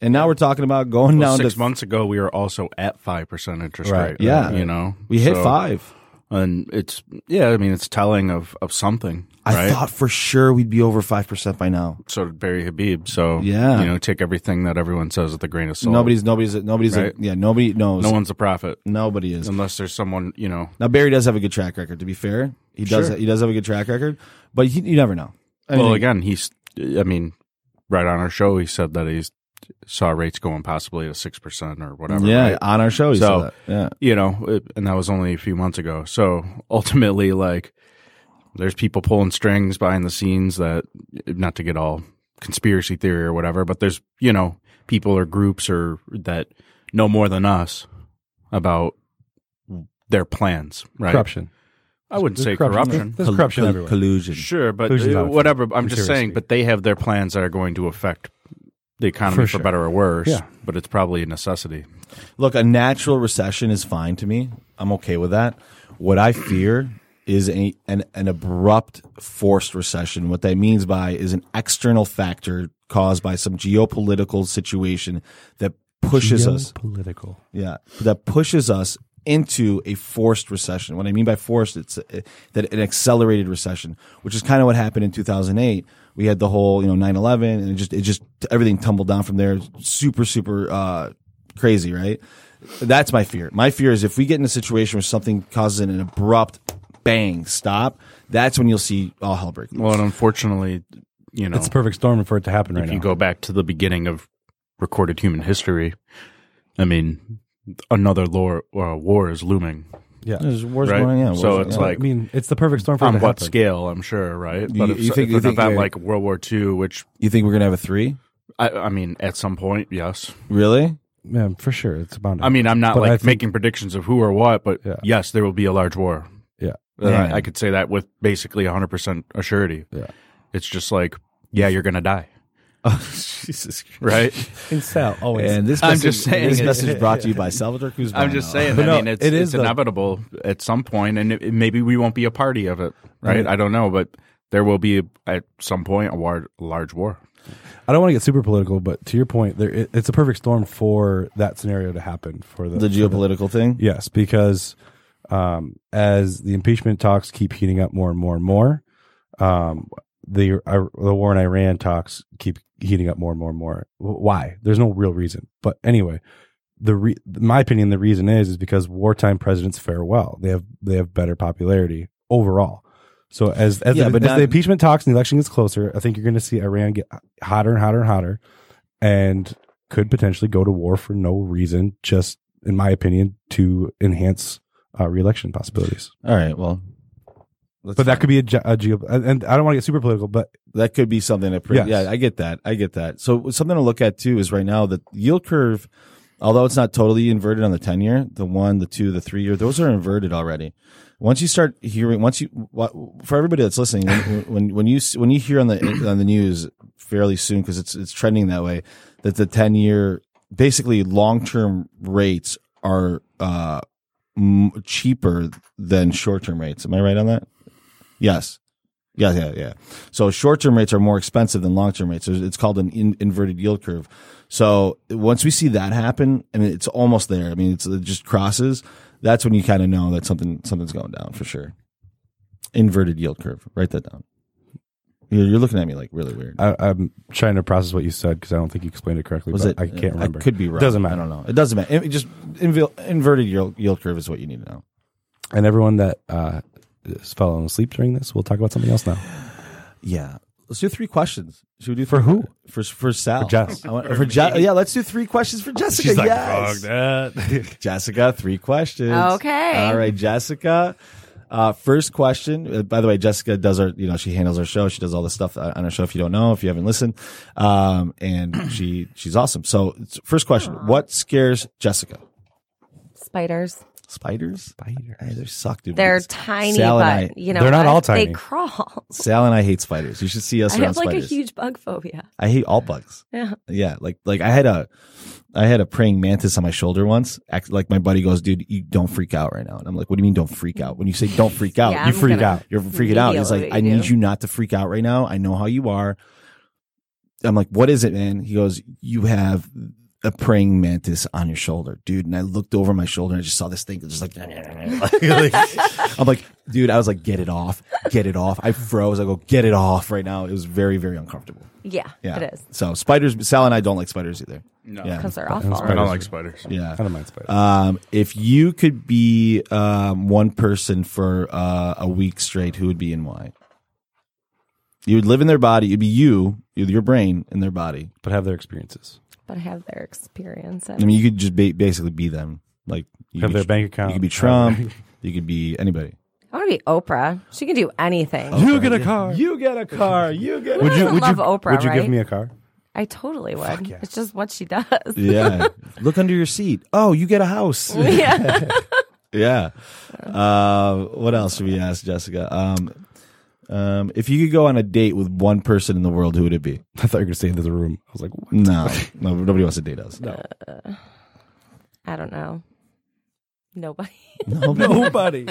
Speaker 3: and now we're talking about going
Speaker 5: Well,
Speaker 3: down
Speaker 5: six
Speaker 3: to
Speaker 5: months ago, we were also at five percent interest
Speaker 4: Right.
Speaker 5: rate.
Speaker 3: Yeah.
Speaker 5: you know,
Speaker 3: we hit
Speaker 5: So-
Speaker 3: five.
Speaker 5: and it's yeah. I mean, it's telling of of something.
Speaker 3: I
Speaker 5: right?
Speaker 3: thought for sure we'd be over five percent by now.
Speaker 5: so did Barry Habib. So
Speaker 3: Yeah.
Speaker 5: you know, take everything that everyone says with a grain of salt.
Speaker 3: Nobody's nobody's nobody's
Speaker 5: Right.
Speaker 3: yeah nobody knows.
Speaker 5: no one's a prophet
Speaker 3: Nobody is.
Speaker 5: unless there's someone you know.
Speaker 3: Now Barry does have a good track record. To be fair, he does.
Speaker 5: Sure.
Speaker 3: He does have a good track record, but he, you never know. I
Speaker 5: well,
Speaker 3: mean,
Speaker 5: again, he's. I mean, right on our show, he said that he's saw rates going possibly to six percent or whatever.
Speaker 3: yeah,
Speaker 5: right?
Speaker 3: on our show, he
Speaker 5: So-
Speaker 3: said that. Yeah,
Speaker 5: you know, it, and that was only a few months ago. So *laughs* ultimately, like, there's people pulling strings behind the scenes that, not to get all conspiracy theory or whatever, but there's, you know, people or groups or that know more than us about their plans, right?
Speaker 4: Corruption.
Speaker 5: I wouldn't
Speaker 4: There's
Speaker 5: say
Speaker 4: corruption.
Speaker 5: corruption.
Speaker 4: There's corruption
Speaker 3: Col-
Speaker 4: everywhere.
Speaker 3: collusion.
Speaker 5: Sure, but
Speaker 4: Collusion's
Speaker 5: uh,
Speaker 4: not
Speaker 5: whatever. I'm just saying, but they have their plans that are going to affect the economy
Speaker 4: For
Speaker 5: for, better or worse.
Speaker 4: Yeah.
Speaker 5: But it's probably a necessity.
Speaker 3: Look, a natural recession is fine to me. I'm okay with that. What I fear is a, an, an abrupt forced recession. What that means by is an external factor caused by some geopolitical situation that pushes us
Speaker 4: Political.
Speaker 3: Yeah, that pushes us into a forced recession. What I mean by forced, it's uh, that an accelerated recession, which is kind of what happened in 2008. We had the whole, you know, 9/11, and it just it just everything tumbled down from there. Super, super uh, crazy, right? That's my fear. My fear is if we get in a situation where something causes an abrupt bang stop, that's when you'll see all hell break loose.
Speaker 5: Well, and unfortunately, you know,
Speaker 4: It's the perfect storm for it to happen right
Speaker 5: if
Speaker 4: now.
Speaker 5: you go back to the beginning of recorded human history, I mean, another war, uh, war is looming.
Speaker 4: yeah.
Speaker 3: There's wars
Speaker 5: Right.
Speaker 3: going on.
Speaker 5: So
Speaker 3: wars-
Speaker 5: it's
Speaker 3: yeah.
Speaker 5: like-
Speaker 4: I mean, it's the perfect storm for it
Speaker 5: On
Speaker 4: to
Speaker 5: what
Speaker 4: happen.
Speaker 5: scale? I'm sure, right?
Speaker 3: You-
Speaker 5: But if,
Speaker 3: you think-
Speaker 5: if
Speaker 3: you
Speaker 5: it's
Speaker 3: think
Speaker 5: about
Speaker 3: we're-
Speaker 5: like World War II, which
Speaker 3: you think we're gonna have a three?
Speaker 5: I, I mean, at some point, yes.
Speaker 3: Really?
Speaker 4: Yeah, for sure. It's bound to
Speaker 5: I mean, I'm not
Speaker 4: But I
Speaker 5: like
Speaker 4: think-
Speaker 5: making predictions of who or what, but
Speaker 4: Yeah.
Speaker 5: yes, there will be a large war.
Speaker 4: Yeah.
Speaker 5: I, I could say that with basically 100% assurity.
Speaker 4: Yeah.
Speaker 5: It's just like, yeah, you're going to die, *laughs*
Speaker 3: Oh, Jesus.
Speaker 5: right?
Speaker 4: In Sal, always.
Speaker 3: And this
Speaker 5: I'm
Speaker 3: message,
Speaker 5: just saying
Speaker 3: this
Speaker 5: it-
Speaker 3: message *laughs* brought to you by Salvador Cruz.
Speaker 5: I'm just saying.
Speaker 4: But
Speaker 5: I *laughs*
Speaker 4: no,
Speaker 5: mean, it's,
Speaker 4: it
Speaker 5: it's
Speaker 4: the-
Speaker 5: inevitable at some point, and it, it- maybe we won't be a party of it, right?
Speaker 4: Right.
Speaker 5: I don't know, but there will be at some point a war, large war.
Speaker 4: I don't want to get super political, but to your point, there it, it's a perfect storm for that scenario to happen for the
Speaker 3: the
Speaker 4: for
Speaker 3: geopolitical thing.
Speaker 4: Yes, because um, as the impeachment talks keep heating up more and more and more, um, the uh, the war in Iran talks keep heating up more and more and more. Why? There's no real reason. But anyway, the re- my opinion, the reason is is because wartime presidents fare well. They have they have better popularity overall. So as as,
Speaker 3: Yeah,
Speaker 4: the,
Speaker 3: but
Speaker 4: as
Speaker 3: not-
Speaker 4: the impeachment talks and the election gets closer, I think you're going to see Iran get hotter and hotter and hotter, and could potentially go to war for no reason, just in my opinion, to enhance uh, reelection possibilities.
Speaker 3: All right. Well,
Speaker 4: But that could be a, ge- a geo. And I don't want to get super political, but
Speaker 3: that could be something that. Pre-
Speaker 4: Yes.
Speaker 3: Yeah, I get that. I get that. So something to look at too is right now the yield curve, although it's not totally inverted on the ten year, the one, the two, the three year, those are inverted already. Once you start hearing, once you for everybody that's listening, when *laughs* when, when you s- when you hear on the on the news fairly soon because it's it's trending that way. That the ten year, basically long term rates are uh, m- cheaper than short term rates. Am I right on that? Yes. Yeah, yeah, yeah. So short term rates are more expensive than long term rates. It's called an in, inverted yield curve. So once we see that happen, and it's almost there. I mean, it's, it just crosses. That's when you kind of know that something something's going down for sure. Inverted yield curve. Write that down. You're, you're looking at me like really weird.
Speaker 4: I, I'm trying to process what you said because I don't think you explained it correctly.
Speaker 3: Was
Speaker 4: but
Speaker 3: it?
Speaker 4: I can't remember.
Speaker 3: I could be wrong.
Speaker 4: Doesn't matter.
Speaker 3: I don't know. It doesn't matter. It just inv- inverted yield, yield curve is what you need to know.
Speaker 4: And everyone that uh, is falling asleep during this, we'll talk about something else now.
Speaker 3: Yeah. Let's do three questions. Should we do
Speaker 4: For
Speaker 3: three-
Speaker 4: who?
Speaker 3: For for Sal.
Speaker 4: For Jess.
Speaker 3: I want, for Je- yeah, let's do three questions for Jessica. yes.
Speaker 4: that. *laughs*
Speaker 3: Jessica, three questions.
Speaker 6: Okay.
Speaker 3: All right, Jessica. Uh, first question. Uh, by the way, Jessica does our, you know, she handles our show. She does all the stuff on our show. If you don't know, if you haven't listened, um, and *clears throat* she she's awesome. So, first question: What scares Jessica?
Speaker 6: Spiders.
Speaker 3: Spiders. Spiders. Hey, they suck, dude.
Speaker 6: They're
Speaker 3: It's-
Speaker 6: tiny,
Speaker 3: Sal
Speaker 6: but
Speaker 3: I,
Speaker 6: you know
Speaker 4: They're not all tiny.
Speaker 6: They crawl.
Speaker 3: Sal and I hate spiders. You should see us
Speaker 6: I
Speaker 3: around
Speaker 6: have like
Speaker 3: spiders.
Speaker 6: a huge bug phobia.
Speaker 3: I hate all bugs.
Speaker 6: Yeah.
Speaker 3: Yeah, like like I had a I had a praying mantis on my shoulder once. Act like my buddy goes, dude, you don't freak out right now. And I'm like, what do you mean don't freak out? When you say don't freak out,
Speaker 6: Yeah,
Speaker 3: you
Speaker 6: I'm
Speaker 3: freak out. You're freaking out. He's like,
Speaker 6: immediately
Speaker 3: I need you not to freak out right now. I know how you are. I'm like, what is it, man? He goes, you have a praying mantis on your shoulder, dude. And I looked over my shoulder and I just saw this thing just like, *laughs* like- I'm like, dude, I was like, get it off, get it off. I froze. I go, get it off right now. It was very, very uncomfortable.
Speaker 6: Yeah,
Speaker 3: Yeah.
Speaker 6: it is.
Speaker 3: So spiders, Sal and I don't like spiders either.
Speaker 5: No,
Speaker 3: Yeah.
Speaker 6: Because they're
Speaker 4: And
Speaker 6: awful.
Speaker 5: I
Speaker 4: spiders.
Speaker 5: don't like spiders.
Speaker 3: Yeah.
Speaker 4: I don't mind spiders.
Speaker 3: Um, if you could be um, one person for uh, a week straight, who would be and why? You would live in their body. You'd be you, your brain in their body.
Speaker 4: but have their experiences.
Speaker 6: But have their experience.
Speaker 3: I mean, you could just ba- basically be them. Like you
Speaker 4: Have
Speaker 3: could
Speaker 4: their bank account.
Speaker 3: You could be Trump. *laughs* you could be anybody.
Speaker 6: I want to be Oprah. She can do anything.
Speaker 4: You get a car.
Speaker 3: You get a car. You get.
Speaker 4: Would you?
Speaker 6: doesn't
Speaker 4: Would you?
Speaker 6: love Oprah,
Speaker 4: would you give me a car?
Speaker 6: I totally would.
Speaker 4: yes.
Speaker 6: It's just what she does.
Speaker 3: yeah. *laughs* Look under your seat. Oh, you get a house.
Speaker 6: yeah. *laughs*
Speaker 3: Yeah. Uh, what else should we ask Jessica? Um, um, if you could go on a date with one person in the world, who would it be? *laughs*
Speaker 4: I thought you were going to say into the room. I was like, what?
Speaker 3: No, *laughs* no, nobody wants to date us. No,
Speaker 6: I don't know. Nobody. *laughs*
Speaker 4: nobody.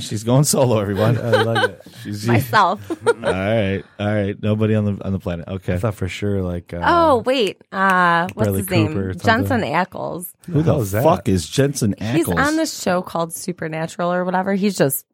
Speaker 3: she's going solo. Everyone,
Speaker 4: I like it.
Speaker 3: she's
Speaker 6: Myself.
Speaker 3: all right, all right. Nobody on the on the planet. Okay,
Speaker 4: I thought for sure, like, uh,
Speaker 6: oh, wait. Uh, what's
Speaker 4: Bradley
Speaker 6: his
Speaker 4: Cooper or
Speaker 6: name?
Speaker 4: something.
Speaker 6: Jensen Ackles.
Speaker 3: who the
Speaker 4: hell is that?
Speaker 3: fuck is Jensen Ackles?
Speaker 6: He's on this show called Supernatural or whatever. He's just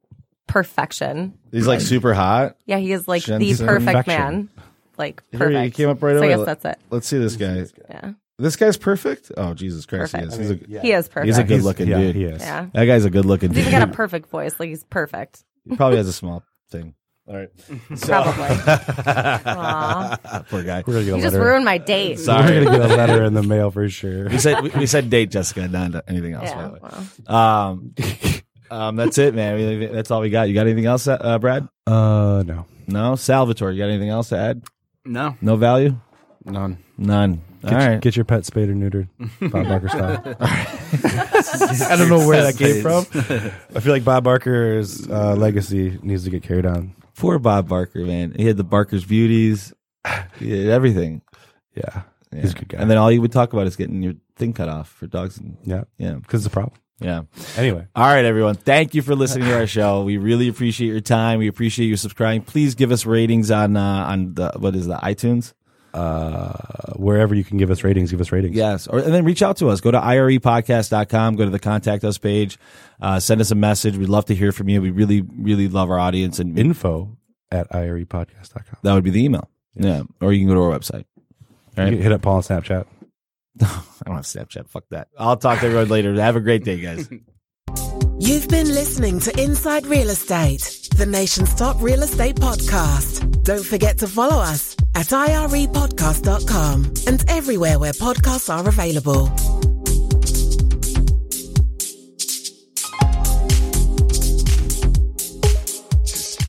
Speaker 6: perfection.
Speaker 3: He's like super hot.
Speaker 6: Yeah, he is like the
Speaker 3: Jensen.
Speaker 6: perfect
Speaker 4: Perfection.
Speaker 6: man. Like
Speaker 3: Here,
Speaker 6: perfect.
Speaker 3: he came up right
Speaker 6: so I
Speaker 3: away.
Speaker 6: guess that's it.
Speaker 3: Let's see this guy.
Speaker 6: Yeah.
Speaker 3: This guy's perfect. Oh Jesus Christ,
Speaker 6: Perfect.
Speaker 3: he is. He's a,
Speaker 6: He is perfect.
Speaker 3: He's a good looking
Speaker 4: yeah,
Speaker 3: dude.
Speaker 4: He is.
Speaker 6: Yeah.
Speaker 3: That guy's a good looking
Speaker 6: He's
Speaker 3: dude.
Speaker 6: even got a perfect voice. Like he's perfect.
Speaker 3: he probably has a small thing. All right, *laughs*
Speaker 6: Probably. Aw.
Speaker 3: poor guy.
Speaker 4: We're gonna get a
Speaker 6: You just
Speaker 4: letter.
Speaker 6: ruined my date.
Speaker 3: Sorry.
Speaker 4: We're gonna get a letter in the mail for sure.
Speaker 3: We said we, we said date Jessica, not anything else.
Speaker 6: Yeah.
Speaker 3: By the way.
Speaker 6: Well,
Speaker 3: Um, um, that's it, man. We- That's all we got. You got anything else, uh, Brad?
Speaker 4: Uh, no.
Speaker 3: No, Salvatore. You got anything else to add?
Speaker 5: No,
Speaker 3: No value?
Speaker 5: none.
Speaker 3: None. All
Speaker 4: Get,
Speaker 3: right.
Speaker 4: get your pet spayed or neutered, *laughs* Bob Barker style. *laughs* I don't know where that came *laughs* from. I feel like Bob Barker's uh, legacy needs to get carried on.
Speaker 3: Poor Bob Barker, man. He had the Barker's beauties. He had everything.
Speaker 4: Yeah,
Speaker 3: Yeah.
Speaker 4: he's a good guy.
Speaker 3: And then all you would talk about is getting your thing cut off for dogs. And,
Speaker 4: yeah,
Speaker 3: yeah.
Speaker 4: because it's a problem.
Speaker 3: Yeah.
Speaker 4: Anyway,
Speaker 3: All right, everyone. Thank you for listening to our show. We really appreciate your time. We appreciate you subscribing. Please give us ratings on uh, on the what is the iTunes?
Speaker 4: uh, wherever you can give us ratings, give us ratings.
Speaker 3: Yes. Or and then reach out to us. Go to irepodcast.com, go to the contact us page, uh, send us a message. We'd love to hear from you. We really, really love our audience and
Speaker 4: Info at irepodcast.com.
Speaker 3: that would be the email. Yeah. Or you can go to our website. All right.
Speaker 4: hit up Paul on Snapchat. *laughs*
Speaker 3: I don't have Snapchat. Fuck that. I'll talk to everyone later. Have a great day, guys. *laughs*
Speaker 2: You've been listening to Inside Real Estate, the nation's top real estate podcast. Don't forget to follow us at irepodcast.com and everywhere where podcasts are available.